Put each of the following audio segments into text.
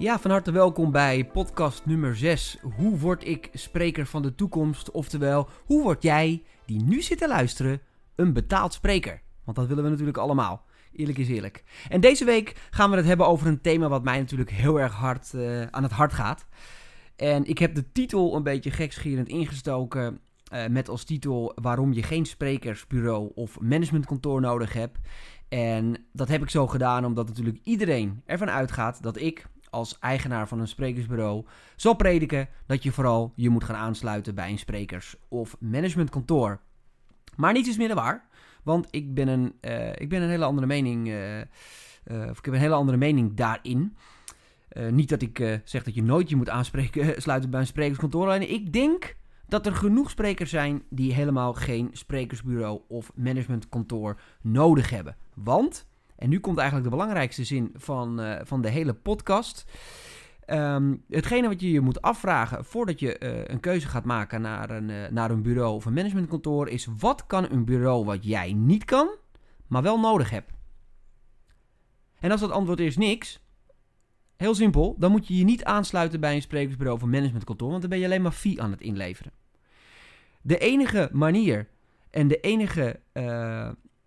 Ja, van harte welkom bij podcast nummer 6. Hoe word ik spreker van de toekomst? Oftewel, hoe word jij, die nu zit te luisteren, een betaald spreker? Want dat willen we natuurlijk allemaal. Eerlijk is eerlijk. En deze week gaan we het hebben over een thema wat mij natuurlijk heel erg hard uh, aan het hart gaat. En ik heb de titel een beetje gekschierend ingestoken. Uh, met als titel waarom je geen sprekersbureau of managementkantoor nodig hebt. En dat heb ik zo gedaan omdat natuurlijk iedereen ervan uitgaat dat ik als eigenaar van een sprekersbureau zal prediken dat je vooral je moet gaan aansluiten bij een sprekers- of managementkantoor. Maar niets is minder waar, want ik ben een, uh, ik ben een hele andere mening, uh, uh, of ik heb een hele andere mening daarin. niet dat ik zeg dat je nooit je moet aanspreken, sluiten bij een sprekerskantoor, alleen ik denk dat er genoeg sprekers zijn die helemaal geen sprekersbureau of managementkantoor nodig hebben. Want en nu komt eigenlijk de belangrijkste zin van, uh, van de hele podcast. Um, hetgene wat je je moet afvragen voordat je uh, een keuze gaat maken naar een, uh, naar een bureau of een managementkantoor is: wat kan een bureau wat jij niet kan, maar wel nodig hebt? En als dat antwoord is niks, heel simpel, dan moet je je niet aansluiten bij een sprekersbureau of een managementkantoor, want dan ben je alleen maar fee aan het inleveren. De enige manier en de enige,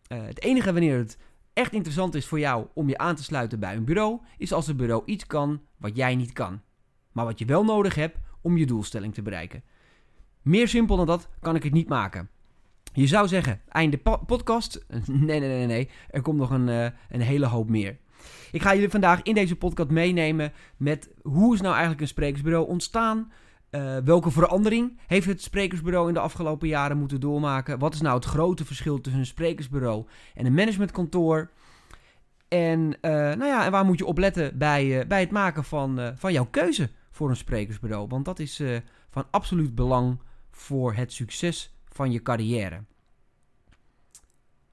het enige wanneer het echt interessant is voor jou om je aan te sluiten bij een bureau, is als het bureau iets kan wat jij niet kan. Maar wat je wel nodig hebt om je doelstelling te bereiken. Meer simpel dan dat kan ik het niet maken. Je zou zeggen, einde podcast. Nee, nee, nee, nee. Er komt nog een, uh, een hele hoop meer. Ik ga jullie vandaag in deze podcast meenemen met hoe is nou eigenlijk een sprekersbureau ontstaan? Uh, welke verandering heeft het sprekersbureau in de afgelopen jaren moeten doormaken? Wat is nou het grote verschil tussen een sprekersbureau en een managementkantoor? En, uh, nou ja, en waar moet je op letten bij, uh, bij het maken van, van jouw keuze voor een sprekersbureau? Want dat is van absoluut belang voor het succes van je carrière.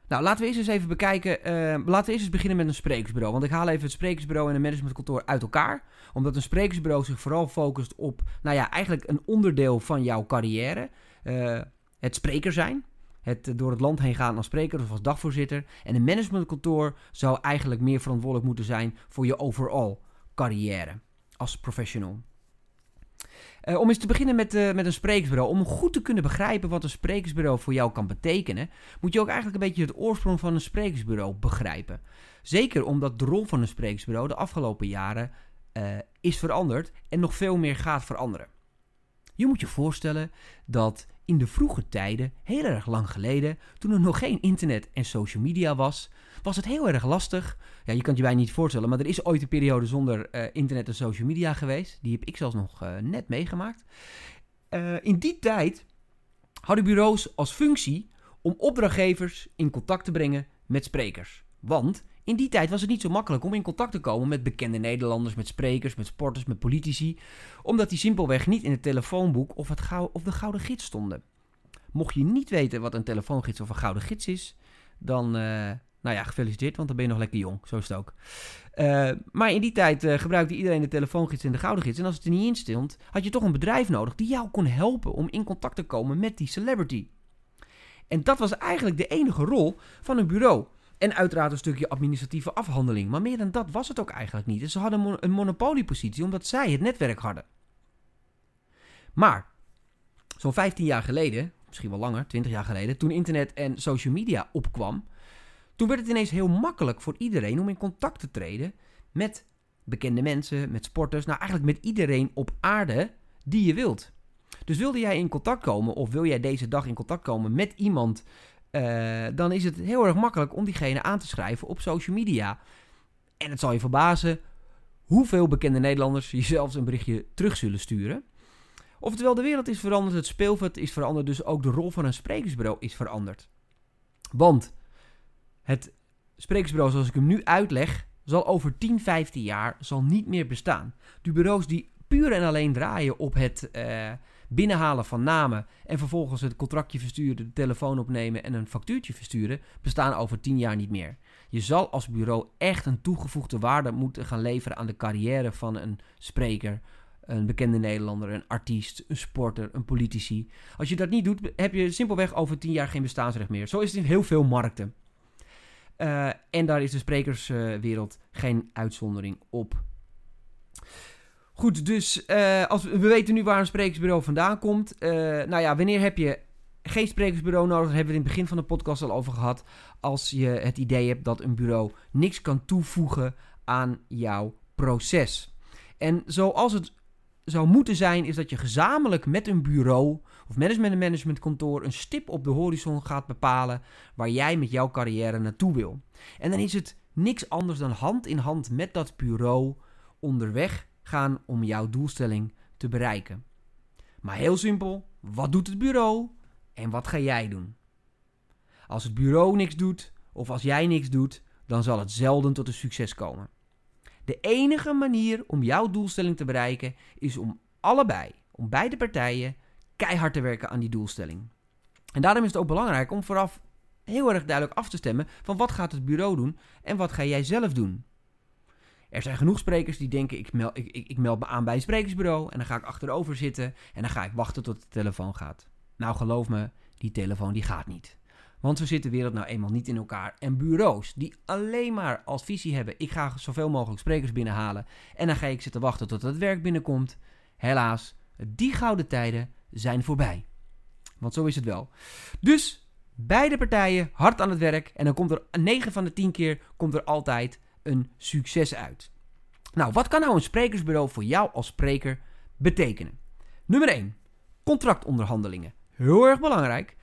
Nou, laten we eerst eens even bekijken. Uh, laten we eerst eens beginnen met een sprekersbureau. Want ik haal even het sprekersbureau en een managementkantoor uit elkaar. Omdat een sprekersbureau zich vooral focust op, nou ja, eigenlijk een onderdeel van jouw carrière. Uh, het spreker zijn. Het door het land heen gaan als spreker of als dagvoorzitter. En een managementkantoor zou eigenlijk meer verantwoordelijk moeten zijn voor je overall carrière als professional. Uh, om eens te beginnen met, uh, met een sprekersbureau. Om goed te kunnen begrijpen wat een sprekersbureau voor jou kan betekenen, moet je ook eigenlijk een beetje het oorsprong van een sprekersbureau begrijpen. Zeker omdat de rol van een sprekersbureau de afgelopen jaren uh, is veranderd en nog veel meer gaat veranderen. Je moet je voorstellen dat in de vroege tijden, heel erg lang geleden, toen er nog geen internet en social media was, was het heel erg lastig. Ja, je kan het je bijna niet voorstellen, maar er is ooit een periode zonder uh, internet en social media geweest. Die heb ik zelfs nog uh, net meegemaakt. Uh, in die tijd hadden bureaus als functie om opdrachtgevers in contact te brengen met sprekers. Want in die tijd was het niet zo makkelijk om in contact te komen met bekende Nederlanders, met sprekers, met sporters, met politici, omdat die simpelweg niet in het telefoonboek of, het of de Gouden Gids stonden. Mocht je niet weten wat een telefoongids of een Gouden Gids is, dan, nou ja, gefeliciteerd, want dan ben je nog lekker jong. Zo is het ook. Uh, maar in die tijd uh, gebruikte iedereen de telefoongids en de Gouden Gids. En als het er niet in stond, had je toch een bedrijf nodig die jou kon helpen om in contact te komen met die celebrity. En dat was eigenlijk de enige rol van een bureau. En uiteraard een stukje administratieve afhandeling. Maar meer dan dat was het ook eigenlijk niet. Ze hadden een monopoliepositie omdat zij het netwerk hadden. Maar, zo'n 15 jaar geleden, misschien wel langer, 20 jaar geleden, toen internet en social media opkwam, toen werd het ineens heel makkelijk voor iedereen om in contact te treden met bekende mensen, met sporters, nou eigenlijk met iedereen op aarde die je wilt. Dus wilde jij in contact komen of wil jij deze dag in contact komen met iemand uh, dan is het heel erg makkelijk om diegene aan te schrijven op social media. En het zal je verbazen hoeveel bekende Nederlanders je zelfs een berichtje terug zullen sturen. Oftewel, de wereld is veranderd, het speelveld is veranderd, dus ook de rol van een sprekersbureau is veranderd. Want het sprekersbureau zoals ik hem nu uitleg, zal over 10, 15 jaar zal niet meer bestaan. De bureaus die puur en alleen draaien op het... Uh, binnenhalen van namen en vervolgens het contractje versturen, de telefoon opnemen en een factuurtje versturen, bestaan over 10 jaar niet meer. Je zal als bureau echt een toegevoegde waarde moeten gaan leveren aan de carrière van een spreker, een bekende Nederlander, een artiest, een sporter, een politici. Als je dat niet doet, heb je simpelweg over 10 jaar geen bestaansrecht meer. Zo is het in heel veel markten. Uh, en daar is de sprekerswereld geen uitzondering op. Goed, dus uh, als, we weten nu waar een sprekersbureau vandaan komt. Uh, nou ja, wanneer heb je geen sprekersbureau nodig? Daar hebben we in het begin van de podcast al over gehad. Als je het idee hebt dat een bureau niks kan toevoegen aan jouw proces. En zoals het zou moeten zijn, is dat je gezamenlijk met een bureau of management en managementkantoor een stip op de horizon gaat bepalen waar jij met jouw carrière naartoe wil. En dan is het niks anders dan hand in hand met dat bureau onderweg gaan om jouw doelstelling te bereiken. Maar heel simpel, wat doet het bureau en wat ga jij doen? Als het bureau niks doet of als jij niks doet, dan zal het zelden tot een succes komen. De enige manier om jouw doelstelling te bereiken is om allebei, om beide partijen, keihard te werken aan die doelstelling. En daarom is het ook belangrijk om vooraf heel erg duidelijk af te stemmen van wat gaat het bureau doen en wat ga jij zelf doen. Er zijn genoeg sprekers die denken: ik meld, ik, ik, meld me aan bij een sprekersbureau en dan ga ik achterover zitten en dan ga ik wachten tot de telefoon gaat. Nou, geloof me, die telefoon die gaat niet. Want we zitten wereld nou eenmaal niet in elkaar. En bureaus die alleen maar als visie hebben: ik ga zoveel mogelijk sprekers binnenhalen en dan ga ik zitten wachten tot het werk binnenkomt. Helaas, die gouden tijden zijn voorbij. Want zo is het wel. Dus beide partijen hard aan het werk en dan komt er 9 van de 10 keer komt er altijd een succes uit. Nou, wat kan nou een sprekersbureau voor jou als spreker betekenen? Nummer 1. Contractonderhandelingen. Heel erg belangrijk.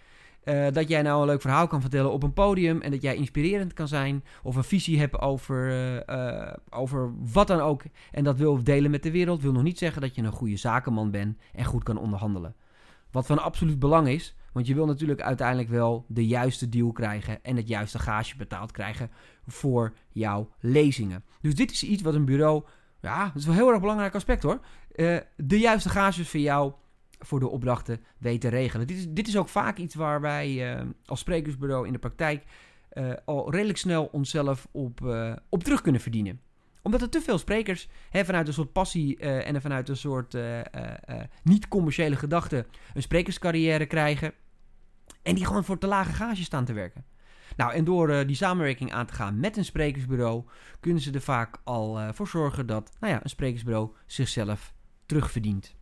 Uh, dat jij nou een leuk verhaal kan vertellen op een podium en dat jij inspirerend kan zijn of een visie hebt over, uh, over wat dan ook en dat wil delen met de wereld, wil nog niet zeggen dat je een goede zakenman bent en goed kan onderhandelen. Wat van absoluut belang is, want je wil natuurlijk uiteindelijk wel de juiste deal krijgen en het juiste gage betaald krijgen voor jouw lezingen. Dus dit is iets wat een bureau, ja, dat is wel een heel erg belangrijk aspect hoor, de juiste gages voor jou voor de opdrachten weet te regelen. Dit is, dit is ook vaak iets waar wij uh, als sprekersbureau in de praktijk uh, al redelijk snel onszelf op, uh, op terug kunnen verdienen. Omdat er te veel sprekers hè, vanuit een soort passie en vanuit een soort niet-commerciële gedachte een sprekerscarrière krijgen. En die gewoon voor te lage gage staan te werken. Nou, en door die samenwerking aan te gaan met een sprekersbureau, kunnen ze er vaak al voor zorgen dat nou ja, een sprekersbureau zichzelf terugverdient.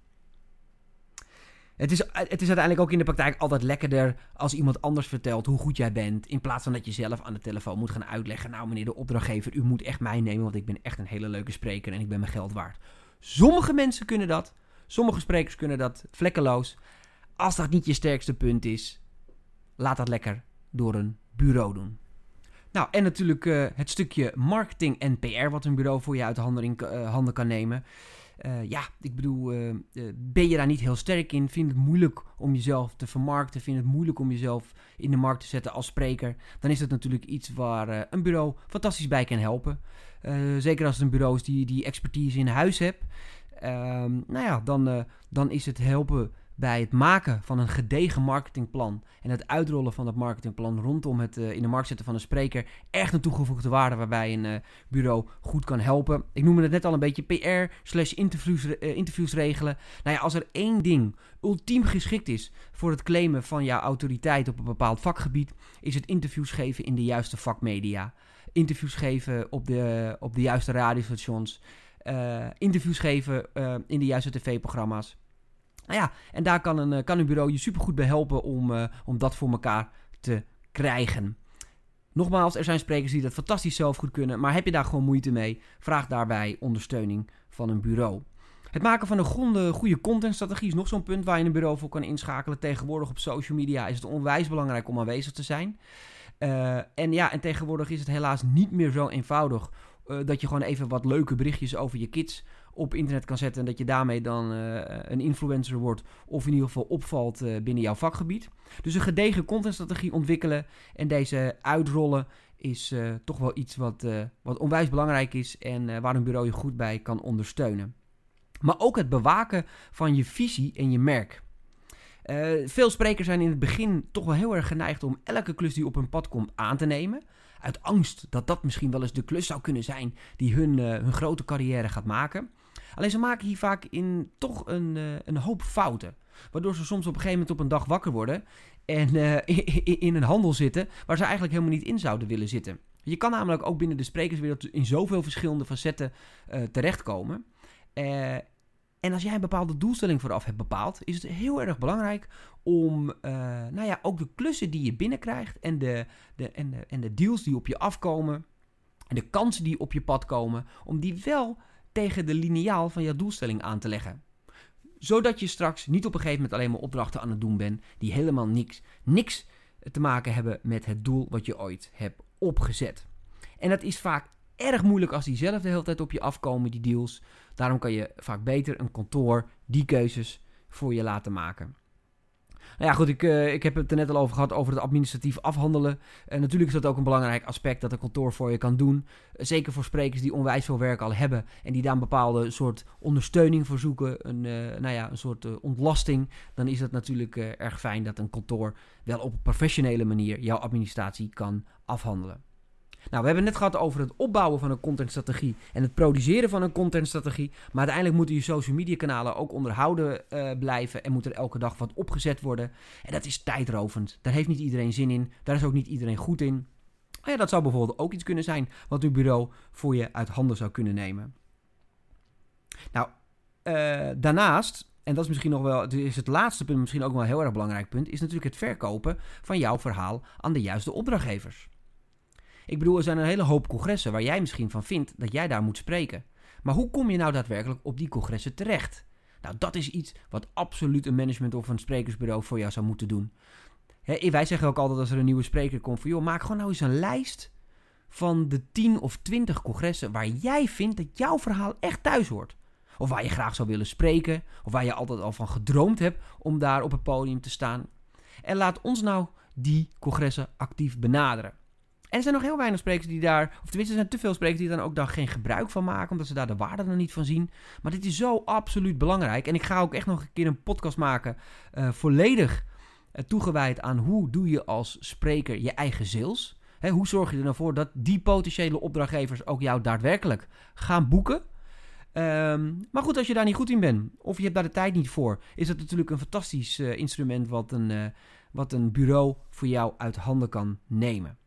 Het is, het is uiteindelijk ook in de praktijk altijd lekkerder als iemand anders vertelt hoe goed jij bent. In plaats van dat je zelf aan de telefoon moet gaan uitleggen. Nou, meneer de opdrachtgever, u moet echt mij nemen, want ik ben echt een hele leuke spreker en ik ben mijn geld waard. Sommige mensen kunnen dat. Sommige sprekers kunnen dat vlekkeloos. Als dat niet je sterkste punt is, laat dat lekker door een bureau doen. Nou, en natuurlijk uh, het stukje marketing en PR wat een bureau voor je uit de handen, handen kan nemen. Uh, ja, ik bedoel, uh, ben je daar niet heel sterk in? Vind het moeilijk om jezelf te vermarkten? Vind het moeilijk om jezelf in de markt te zetten als spreker? Dan is dat natuurlijk iets waar een bureau fantastisch bij kan helpen. zeker als het een bureau is die, die expertise in huis hebt. Ehm, nou ja, dan, dan is het helpen bij het maken van een gedegen marketingplan en het uitrollen van dat marketingplan rondom het uh, in de markt zetten van een spreker echt een toegevoegde waarde waarbij een uh, bureau goed kan helpen. Ik noemde het net al een beetje PR slash interviews, uh, interviews regelen. Nou ja, als er één ding ultiem geschikt is voor het claimen van jouw autoriteit op een bepaald vakgebied, is het interviews geven in de juiste vakmedia. Interviews geven op de, op de juiste radiostations. interviews geven in de juiste tv-programma's. Nou ja, en daar kan een, eh, kan bureau je supergoed bij helpen om, uh, om dat voor elkaar te krijgen. Nogmaals, er zijn sprekers die dat fantastisch zelf goed kunnen, maar heb je daar gewoon moeite mee? Vraag daarbij ondersteuning van een bureau. Het maken van een goede, goede contentstrategie is nog zo'n punt waar je een bureau voor kan inschakelen. Tegenwoordig op social media is het onwijs belangrijk om aanwezig te zijn. Uh, en ja, en tegenwoordig is het helaas niet meer zo eenvoudig dat je gewoon even wat leuke berichtjes over je kids op internet kan zetten en dat je daarmee dan uh, een influencer wordt of in ieder geval opvalt uh, binnen jouw vakgebied. Dus een gedegen contentstrategie ontwikkelen en deze uitrollen is uh, toch wel iets wat, wat onwijs belangrijk is en waar een bureau je goed bij kan ondersteunen. Maar ook het bewaken van je visie en je merk. veel sprekers zijn in het begin toch wel heel erg geneigd om elke klus die op hun pad komt aan te nemen uit angst dat dat misschien wel eens de klus zou kunnen zijn die hun, hun grote carrière gaat maken. Alleen ze maken hier vaak in toch een, uh, een hoop fouten. Waardoor ze soms op een gegeven moment op een dag wakker worden en uh, in, een handel zitten waar ze eigenlijk helemaal niet in zouden willen zitten. Je kan namelijk ook binnen de sprekerswereld in zoveel verschillende facetten terechtkomen. En als jij een bepaalde doelstelling vooraf hebt bepaald, is het heel erg belangrijk om nou ja, ook de klussen die je binnenkrijgt en de, de, en, de, en de deals die op je afkomen en de kansen die op je pad komen, om die wel tegen de lineaal van jouw doelstelling aan te leggen. Zodat je straks niet op een gegeven moment alleen maar opdrachten aan het doen bent die helemaal niks, niks te maken hebben met het doel wat je ooit hebt opgezet. En dat is vaak erg moeilijk als die zelf de hele tijd op je afkomen, die deals. Daarom kan je vaak beter een kantoor die keuzes voor je laten maken. Nou ja, goed, ik, uh, ik heb het er net al over gehad over het administratief afhandelen. En natuurlijk is dat ook een belangrijk aspect dat een kantoor voor je kan doen. Uh, zeker voor sprekers die onwijs veel werk al hebben en die daar een bepaalde soort ondersteuning voor zoeken. Een, nou ja, een soort ontlasting. Dan is het natuurlijk erg fijn dat een kantoor wel op een professionele manier jouw administratie kan afhandelen. Nou, we hebben net gehad over het opbouwen van een contentstrategie en het produceren van een contentstrategie. Maar uiteindelijk moeten je social media kanalen ook onderhouden uh, blijven en moet er elke dag wat opgezet worden. En dat is tijdrovend. Daar heeft niet iedereen zin in. Daar is ook niet iedereen goed in. Maar ja, dat zou bijvoorbeeld ook iets kunnen zijn wat uw bureau voor je uit handen zou kunnen nemen. Nou, uh, daarnaast en dat is misschien nog wel, is het laatste punt, misschien ook wel een heel erg belangrijk punt, is natuurlijk het verkopen van jouw verhaal aan de juiste opdrachtgevers. Ik bedoel, er zijn een hele hoop congressen waar jij misschien van vindt dat jij daar moet spreken. Maar hoe kom je nou daadwerkelijk op die congressen terecht? Nou, dat is iets wat absoluut een management of een sprekersbureau voor jou zou moeten doen. wij zeggen ook altijd als er een nieuwe spreker komt van... joh, maak gewoon nou eens een lijst van de 10 of 20 congressen... waar jij vindt dat jouw verhaal echt thuis hoort. Of waar je graag zou willen spreken. Of waar je altijd al van gedroomd hebt om daar op het podium te staan. En laat ons nou die congressen actief benaderen. En er zijn nog heel weinig sprekers die daar, of tenminste er zijn te veel sprekers die dan ook daar geen gebruik van maken, omdat ze daar de waarde dan niet van zien. Maar dit is zo absoluut belangrijk. En ik ga ook echt nog een keer een podcast maken, uh, volledig uh, toegewijd aan hoe doe je als spreker je eigen sales. He, hoe zorg je er nou voor dat die potentiële opdrachtgevers ook jou daadwerkelijk gaan boeken? Um, maar goed, als je daar niet goed in bent, of je hebt daar de tijd niet voor, is dat natuurlijk een fantastisch uh, instrument wat een, wat een bureau voor jou uit handen kan nemen.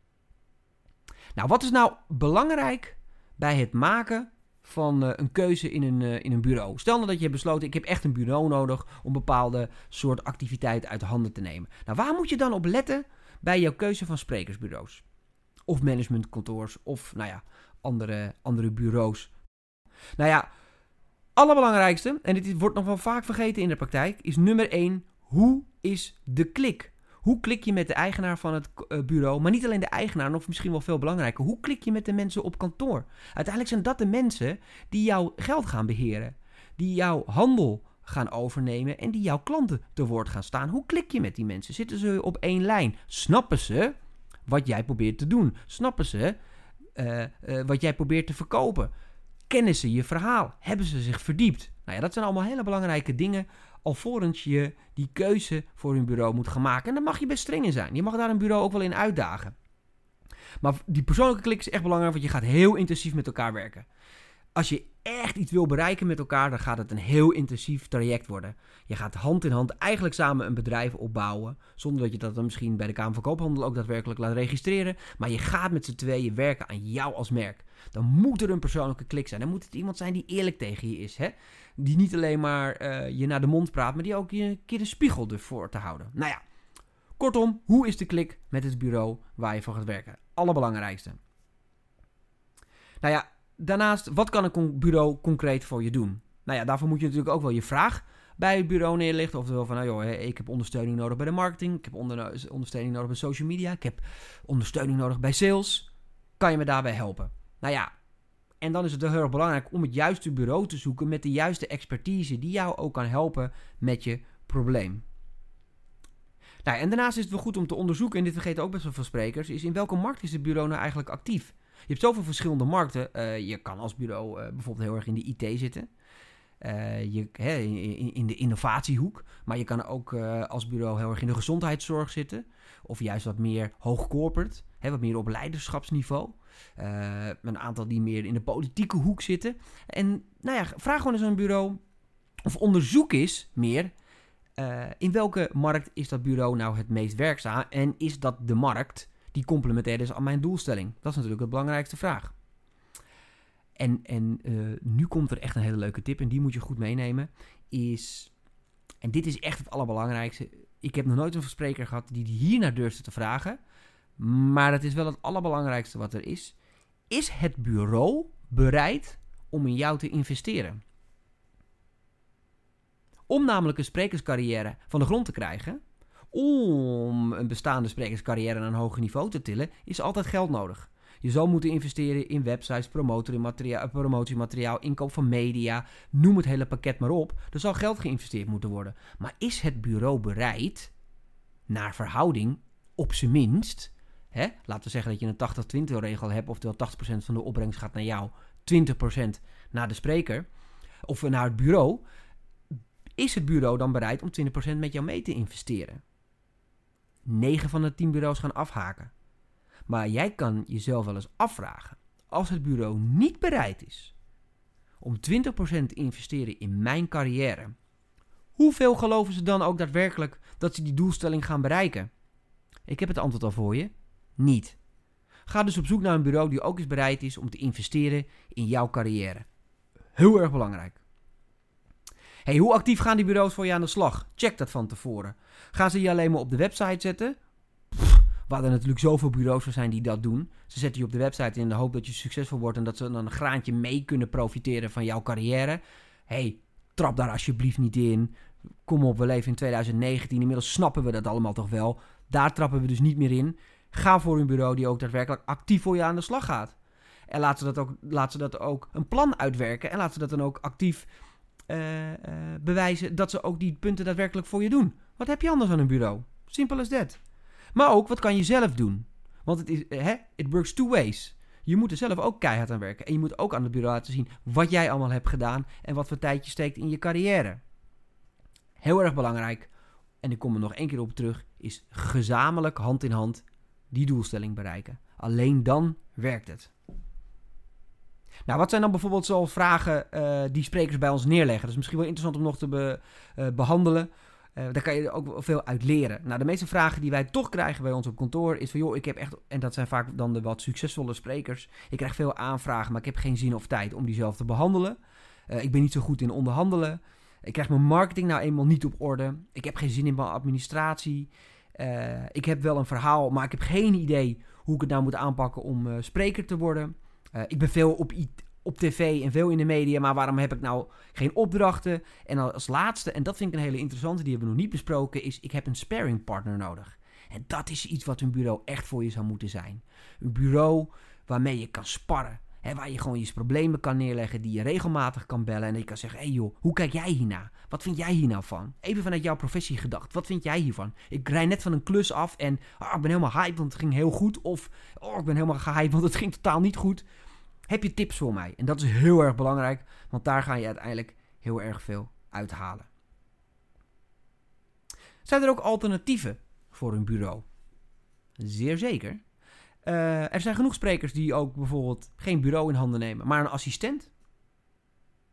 Nou, wat is nou belangrijk bij het maken van uh, een keuze in een, uh, in een bureau? Stel nou dat je hebt besloten, ik heb echt een bureau nodig om bepaalde soort activiteiten uit de handen te nemen. Nou, waar moet je dan op letten bij jouw keuze van sprekersbureaus? Of managementkantoors of, nou ja, andere, andere bureaus. Nou ja, allerbelangrijkste, en dit wordt nog wel vaak vergeten in de praktijk, is nummer 1, hoe is de klik? Hoe klik je met de eigenaar van het eh, bureau? Maar niet alleen de eigenaar, of misschien wel veel belangrijker. Hoe klik je met de mensen op kantoor? Uiteindelijk zijn dat de mensen die jouw geld gaan beheren. Die jouw handel gaan overnemen en die jouw klanten te woord gaan staan. Hoe klik je met die mensen? Zitten ze op één lijn? Snappen ze wat jij probeert te doen? Snappen ze uh, uh, wat jij probeert te verkopen? Kennen ze je verhaal? Hebben ze zich verdiept? Nou ja, dat zijn allemaal hele belangrijke dingen alvorens je die keuze voor een bureau moet gaan maken. En dan mag je best streng in zijn. Je mag daar een bureau ook wel in uitdagen. Maar die persoonlijke klik is echt belangrijk, want je gaat heel intensief met elkaar werken. Als je echt iets wil bereiken met elkaar, dan gaat het een heel intensief traject worden. Je gaat hand in hand eigenlijk samen een bedrijf opbouwen. Zonder dat je dat dan misschien bij de Kamer van Koophandel ook daadwerkelijk laat registreren. Maar je gaat met z'n tweeën werken aan jou als merk. Dan moet er een persoonlijke klik zijn. Dan moet het iemand zijn die eerlijk tegen je is. Hè? Die niet alleen maar uh, je naar de mond praat, maar die ook je een keer de spiegel ervoor te houden. Nou ja, kortom, hoe is de klik met het bureau waar je voor gaat werken? Allerbelangrijkste. Nou ja, daarnaast, wat kan een bureau concreet voor je doen? Nou ja, daarvoor moet je natuurlijk ook wel je vraag bij het bureau neerleggen. Oftewel van, nou joh, ik heb ondersteuning nodig bij de marketing. Ik heb onder, ondersteuning nodig bij social media. Ik heb ondersteuning nodig bij sales. Kan je me daarbij helpen? Nou ja, en dan is het heel erg belangrijk om het juiste bureau te zoeken met de juiste expertise die jou ook kan helpen met je probleem. Nou, en daarnaast is het wel goed om te onderzoeken, en dit vergeten ook best wel veel sprekers, is in welke markt is het bureau nou eigenlijk actief? Je hebt zoveel verschillende markten. Uh, je kan als bureau uh, bijvoorbeeld heel erg in de IT zitten. Uh, je, in, de innovatiehoek. Maar je kan ook als bureau heel erg in de gezondheidszorg zitten. Of juist wat meer hoog corporate. Wat meer op leiderschapsniveau. Een aantal die meer in de politieke hoek zitten. En nou ja, vraag gewoon eens aan een bureau. Of onderzoek is meer. In welke markt is dat bureau nou het meest werkzaam? En is dat de markt die complementair is aan mijn doelstelling? Dat is natuurlijk de belangrijkste vraag. En, en eh, nu komt er echt een hele leuke tip en die moet je goed meenemen. Is, en dit is echt het allerbelangrijkste. Ik heb nog nooit een verspreker gehad die hier naar durfde te vragen. Maar dat is wel het allerbelangrijkste wat er is. Is het bureau bereid om in jou te investeren? Om namelijk een sprekerscarrière van de grond te krijgen, om een bestaande sprekerscarrière naar een hoger niveau te tillen, is altijd geld nodig. Je zal moeten investeren in websites, promotiemateriaal, inkoop van media, noem het hele pakket maar op. Er zal geld geïnvesteerd moeten worden. Maar is het bureau bereid, naar verhouding, op zijn minst, hè, laten we zeggen dat je een 80-20 regel hebt, oftewel 80% van de opbrengst gaat naar jou, 20% naar de spreker of naar het bureau, is het bureau dan bereid om 20% met jou mee te investeren? 9 van de 10 bureaus gaan afhaken. Maar jij kan jezelf wel eens afvragen: als het bureau niet bereid is om 20% te investeren in mijn carrière, hoeveel geloven ze dan ook daadwerkelijk dat ze die doelstelling gaan bereiken? Ik heb het antwoord al voor je: niet. Ga dus op zoek naar een bureau die ook eens bereid is om te investeren in jouw carrière. Heel erg belangrijk. Hey, hoe actief gaan die bureaus voor je aan de slag? Check dat van tevoren. Gaan ze je alleen maar op de website zetten? waar er natuurlijk zoveel bureaus voor zijn die dat doen. Ze zetten je op de website in de hoop dat je succesvol wordt en dat ze dan een graantje mee kunnen profiteren van jouw carrière. hey, trap daar alsjeblieft niet in. Kom op, we leven in 2019. Inmiddels snappen we dat allemaal toch wel. Daar trappen we dus niet meer in. Ga voor een bureau die ook daadwerkelijk actief voor je aan de slag gaat. En laat ze dat ook, laat ze dat ook een plan uitwerken. En laat ze dat dan ook actief uh, bewijzen dat ze ook die punten daadwerkelijk voor je doen. Wat heb je anders aan een bureau? Simpel as that. Maar ook, wat kan je zelf doen? Want het is, hè, it works two ways. Je moet er zelf ook keihard aan werken. En je moet ook aan het bureau laten zien wat jij allemaal hebt gedaan en wat voor tijd je steekt in je carrière. Heel erg belangrijk, en ik kom er nog één keer op terug, is gezamenlijk hand in hand die doelstelling bereiken. Alleen dan werkt het. Nou, wat zijn dan bijvoorbeeld zo vragen uh, die sprekers bij ons neerleggen? Dat is misschien wel interessant om nog te be, uh, behandelen. Uh, daar kan je ook veel uit leren. Nou, de meeste vragen die wij toch krijgen bij ons op kantoor is van... joh, ik heb echt... en dat zijn vaak dan de wat succesvolle sprekers. Ik krijg veel aanvragen, maar ik heb geen zin of tijd om die zelf te behandelen. Ik ben niet zo goed in onderhandelen. Ik krijg mijn marketing nou eenmaal niet op orde. Ik heb geen zin in mijn administratie. Ik heb wel een verhaal, maar ik heb geen idee hoe ik het nou moet aanpakken om spreker te worden. Ik ben veel op, op tv en veel in de media, maar waarom heb ik nou geen opdrachten? En als laatste, en dat vind ik een hele interessante, die hebben we nog niet besproken, is ik heb een sparring partner nodig. En dat is iets wat een bureau echt voor je zou moeten zijn. Een bureau waarmee je kan sparren. Hè, waar je gewoon je problemen kan neerleggen, die je regelmatig kan bellen. En je kan zeggen, hé hey joh, hoe kijk jij hierna? Wat vind jij hier nou van? Even vanuit jouw professie gedacht, wat vind jij hiervan? Ik rij net van een klus af en oh, ik ben helemaal hyped, want het ging heel goed. Of oh, ik ben helemaal gehyped, want het ging totaal niet goed. Heb je tips voor mij? En dat is heel erg belangrijk, want daar ga je uiteindelijk heel erg veel uithalen. Zijn er ook alternatieven voor een bureau? Zeer zeker. Uh, er zijn genoeg sprekers die ook bijvoorbeeld geen bureau in handen nemen, maar een assistent.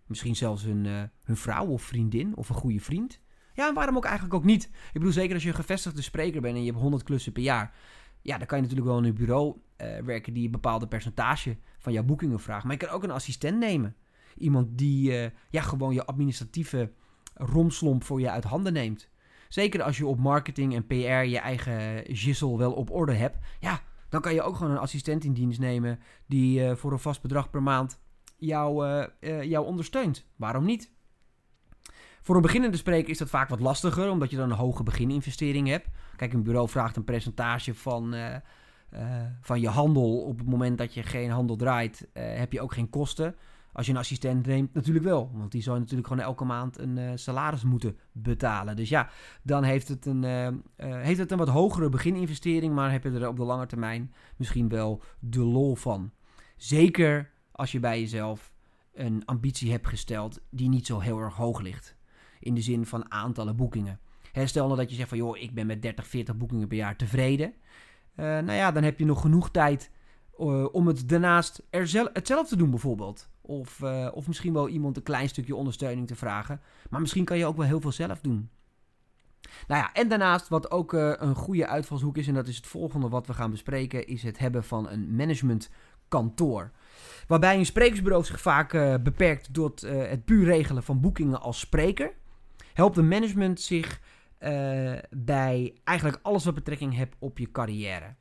Misschien zelfs hun, uh, hun vrouw of vriendin of een goede vriend. Ja, waarom ook eigenlijk ook niet? Ik bedoel, zeker als je een gevestigde spreker bent en je hebt 100 klussen per jaar. Ja, dan kan je natuurlijk wel een bureau werken die een bepaalde percentage van jouw boekingen vraagt. Maar je kan ook een assistent nemen. Iemand die uh, ja, gewoon je administratieve romslomp voor je uit handen neemt. Zeker als je op marketing en PR je eigen gissel wel op orde hebt. Ja, dan kan je ook gewoon een assistent in dienst nemen die uh, voor een vast bedrag per maand jou, jou ondersteunt. Waarom niet? Voor een beginnende spreker is dat vaak wat lastiger, omdat je dan een hoge begininvestering hebt. Kijk, een bureau vraagt een percentage van, van je handel. Op het moment dat je geen handel draait, uh, heb je ook geen kosten. Als je een assistent neemt, natuurlijk wel. Want die zou natuurlijk gewoon elke maand een salaris moeten betalen. Dus ja, dan heeft het, een, heeft het een wat hogere begininvestering. Maar heb je er op de lange termijn misschien wel de lol van. Zeker als je bij jezelf een ambitie hebt gesteld die niet zo heel erg hoog ligt in de zin van aantallen boekingen. stel nou dat je zegt van joh, ik ben met 30, 40 boekingen per jaar tevreden. Uh, nou ja, dan heb je nog genoeg tijd uh, om het daarnaast er zelf, het te doen bijvoorbeeld. Of, uh, of misschien wel iemand een klein stukje ondersteuning te vragen. Maar misschien kan je ook wel heel veel zelf doen. Nou ja, en daarnaast wat ook een goede uitvalshoek is, en dat is het volgende wat we gaan bespreken, is het hebben van een managementkantoor. Waarbij een sprekersbureau zich vaak beperkt tot uh, het puur regelen van boekingen als spreker, helpt de management zich uh, bij eigenlijk alles wat betrekking heeft op je carrière.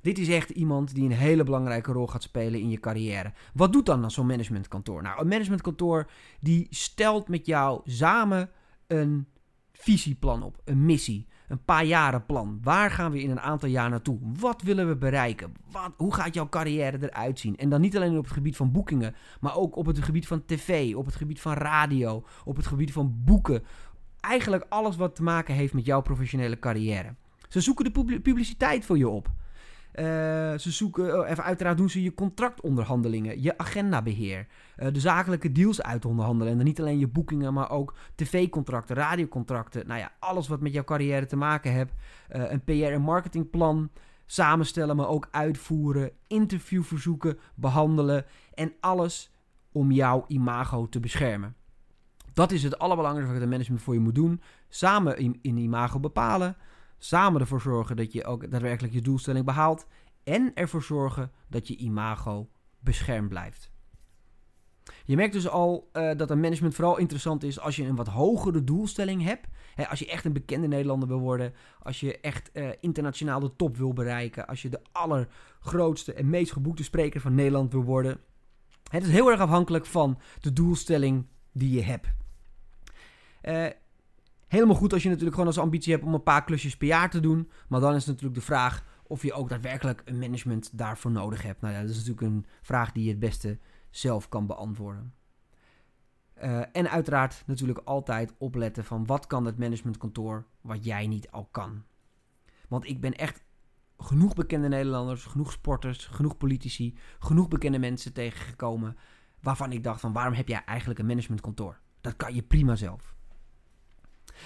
Dit is echt iemand die een hele belangrijke rol gaat spelen in je carrière. Wat doet dan zo'n managementkantoor? Nou, een managementkantoor die stelt met jou samen een visieplan op, een missie, een paar jaren plan. Waar gaan we in een aantal jaar naartoe? Wat willen we bereiken? Wat, hoe gaat jouw carrière eruit zien? En dan niet alleen op het gebied van boekingen, maar ook op het gebied van tv, op het gebied van radio, op het gebied van boeken. Eigenlijk alles wat te maken heeft met jouw professionele carrière. Ze zoeken de publiciteit voor je op. Uh, ze zoeken, oh, even uiteraard doen ze je contractonderhandelingen, je agendabeheer, uh, de zakelijke deals uitonderhandelen. En dan niet alleen je boekingen, maar ook tv-contracten, radiocontracten. Nou ja, alles wat met jouw carrière te maken heeft. Uh, een PR- en marketingplan samenstellen, maar ook uitvoeren, interviewverzoeken behandelen. En alles om jouw imago te beschermen. Dat is het allerbelangrijkste wat het management voor je moet doen. Samen in, in imago bepalen. Samen ervoor zorgen dat je ook daadwerkelijk je doelstelling behaalt. En ervoor zorgen dat je imago beschermd blijft. Je merkt dus al uh, dat een management vooral interessant is als je een wat hogere doelstelling hebt. als je echt een bekende Nederlander wil worden. Als je echt uh, internationaal de top wil bereiken. Als je de allergrootste en meest geboekte spreker van Nederland wil worden. Het is heel erg afhankelijk van de doelstelling die je hebt. Uh, Helemaal goed als je natuurlijk gewoon als ambitie hebt om een paar klusjes per jaar te doen. Maar dan is natuurlijk de vraag of je ook daadwerkelijk een management daarvoor nodig hebt. Nou ja, dat is natuurlijk een vraag die je het beste zelf kan beantwoorden. Uh, en uiteraard natuurlijk altijd opletten van wat kan het managementkantoor wat jij niet al kan. Want ik ben echt genoeg bekende Nederlanders, genoeg sporters, genoeg politici, genoeg bekende mensen tegengekomen waarvan ik dacht van waarom heb jij eigenlijk een managementkantoor? Dat kan je prima zelf.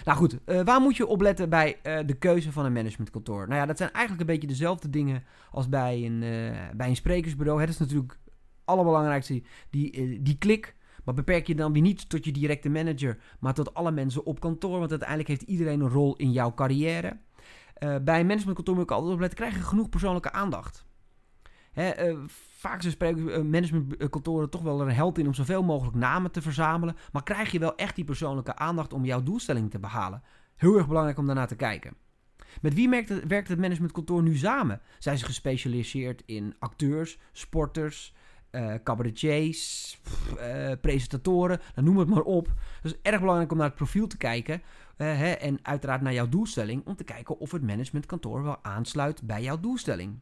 Nou goed, uh, waar moet je op letten bij uh, de keuze van een managementkantoor? Nou ja, dat zijn eigenlijk een beetje dezelfde dingen als bij een, uh, bij een sprekersbureau. Het is natuurlijk allerbelangrijkste, die, die klik. Maar beperk je dan weer niet tot je directe manager, maar tot alle mensen op kantoor. Want uiteindelijk heeft iedereen een rol in jouw carrière. bij een managementkantoor moet ik altijd opletten, krijg je genoeg persoonlijke aandacht. Hè, uh, vaak spreken managementkantoren toch wel een held in om zoveel mogelijk namen te verzamelen. Maar krijg je wel echt die persoonlijke aandacht om jouw doelstelling te behalen? Heel erg belangrijk om daarna te kijken. Met wie werkt het, het managementkantoor nu samen? Zijn ze gespecialiseerd in acteurs, sporters, uh, cabaretiers, presentatoren, dan noem het maar op. Dus is erg belangrijk om naar het profiel te kijken. Hè, en uiteraard naar jouw doelstelling. Om te kijken of het managementkantoor wel aansluit bij jouw doelstelling.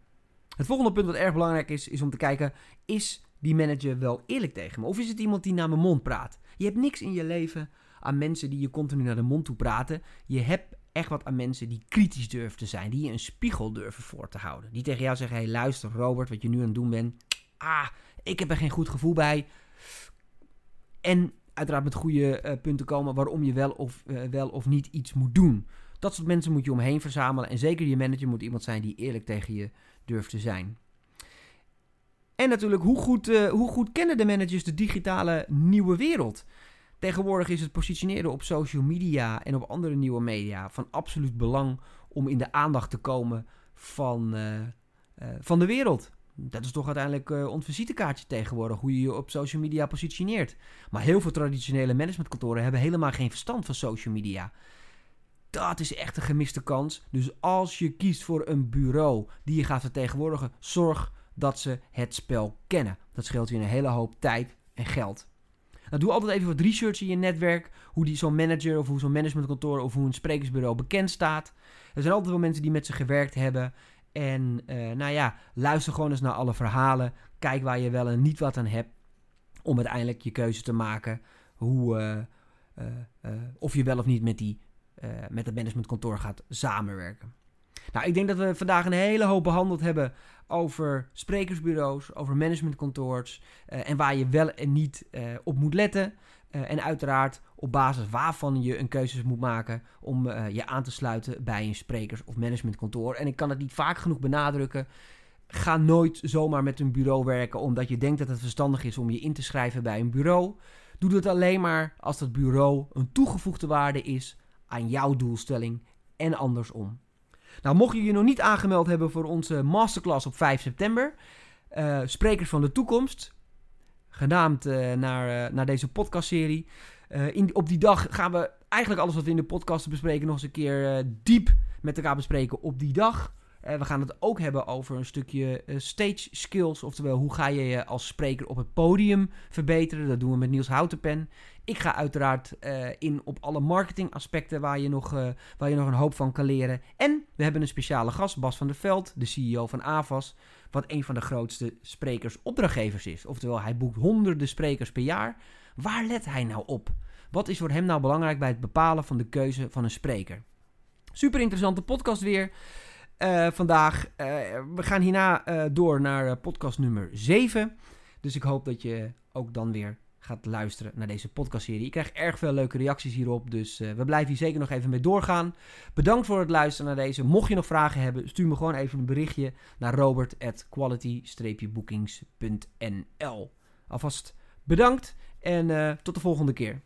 Het volgende punt wat erg belangrijk is, is om te kijken: is die manager wel eerlijk tegen me? Of is het iemand die naar mijn mond praat? Je hebt niks in je leven aan mensen die je continu naar de mond toe praten. Je hebt echt wat aan mensen die kritisch durven te zijn, die je een spiegel durven voor te houden. Die tegen jou zeggen: hey, luister, Robert, wat je nu aan het doen bent. Ah, ik heb er geen goed gevoel bij. En uiteraard met goede uh, punten komen waarom je wel of, uh, wel of niet iets moet doen. Dat soort mensen moet je omheen verzamelen. En zeker je manager moet iemand zijn die eerlijk tegen je durft te zijn. En natuurlijk, hoe goed, uh, hoe goed kennen de managers de digitale nieuwe wereld? Tegenwoordig is het positioneren op social media en op andere nieuwe media van absoluut belang om in de aandacht te komen van, uh, uh, van de wereld. Dat is toch uiteindelijk uh, ons visitekaartje tegenwoordig, hoe je je op social media positioneert. Maar heel veel traditionele managementkantoren hebben helemaal geen verstand van social media dat is echt een gemiste kans. Dus als je kiest voor een bureau die je gaat vertegenwoordigen, zorg dat ze het spel kennen. Dat scheelt je een hele hoop tijd en geld. Nou, doe altijd even wat research in je netwerk. Hoe die zo'n manager of hoe zo'n managementkantoor of hoe een sprekersbureau bekend staat. Er zijn altijd wel mensen die met ze gewerkt hebben. En uh, nou ja, luister gewoon eens naar alle verhalen. Kijk waar je wel en niet wat aan hebt. Om uiteindelijk je keuze te maken. Hoe, uh, uh, of je wel of niet met die met het managementkantoor gaat samenwerken. Nou, ik denk dat we vandaag een hele hoop behandeld hebben over sprekersbureaus, over managementkantoors uh, en waar je wel en niet uh, op moet letten. en uiteraard op basis waarvan je een keuze moet maken om je aan te sluiten bij een sprekers- of managementkantoor. En ik kan het niet vaak genoeg benadrukken. Ga nooit zomaar met een bureau werken omdat je denkt dat het verstandig is om je in te schrijven bij een bureau. Doe dat alleen maar als dat bureau een toegevoegde waarde is aan jouw doelstelling en andersom. Nou, mocht je je nog niet aangemeld hebben voor onze masterclass op 5 september, eh, Sprekers van de Toekomst. Genaamd eh, naar, uh, naar deze podcastserie. in, op die dag gaan we eigenlijk alles wat we in de podcast bespreken nog eens een keer diep met elkaar bespreken op die dag. we gaan het ook hebben over een stukje stage skills. Oftewel, hoe ga je je als spreker op het podium verbeteren. Dat doen we met Niels Houtenpen. Ik ga uiteraard uh, in op alle marketingaspecten waar je, nog, uh, waar je nog een hoop van kan leren. En we hebben een speciale gast, Bas van der Veld, de CEO van AVAS. Wat een van de grootste sprekers-opdrachtgevers is. Oftewel, hij boekt honderden sprekers per jaar. Waar let hij nou op? Wat is voor hem nou belangrijk bij het bepalen van de keuze van een spreker? Super interessante podcast weer. Uh, vandaag. we gaan hierna door naar podcast nummer 7. Dus ik hoop dat je ook dan weer gaat luisteren naar deze podcastserie. Ik krijg erg veel leuke reacties hierop, dus uh, we blijven hier zeker nog even mee doorgaan. Bedankt voor het luisteren naar deze. Mocht je nog vragen hebben, stuur me gewoon even een berichtje naar robert.quality-bookings.nl Alvast bedankt en uh, tot de volgende keer.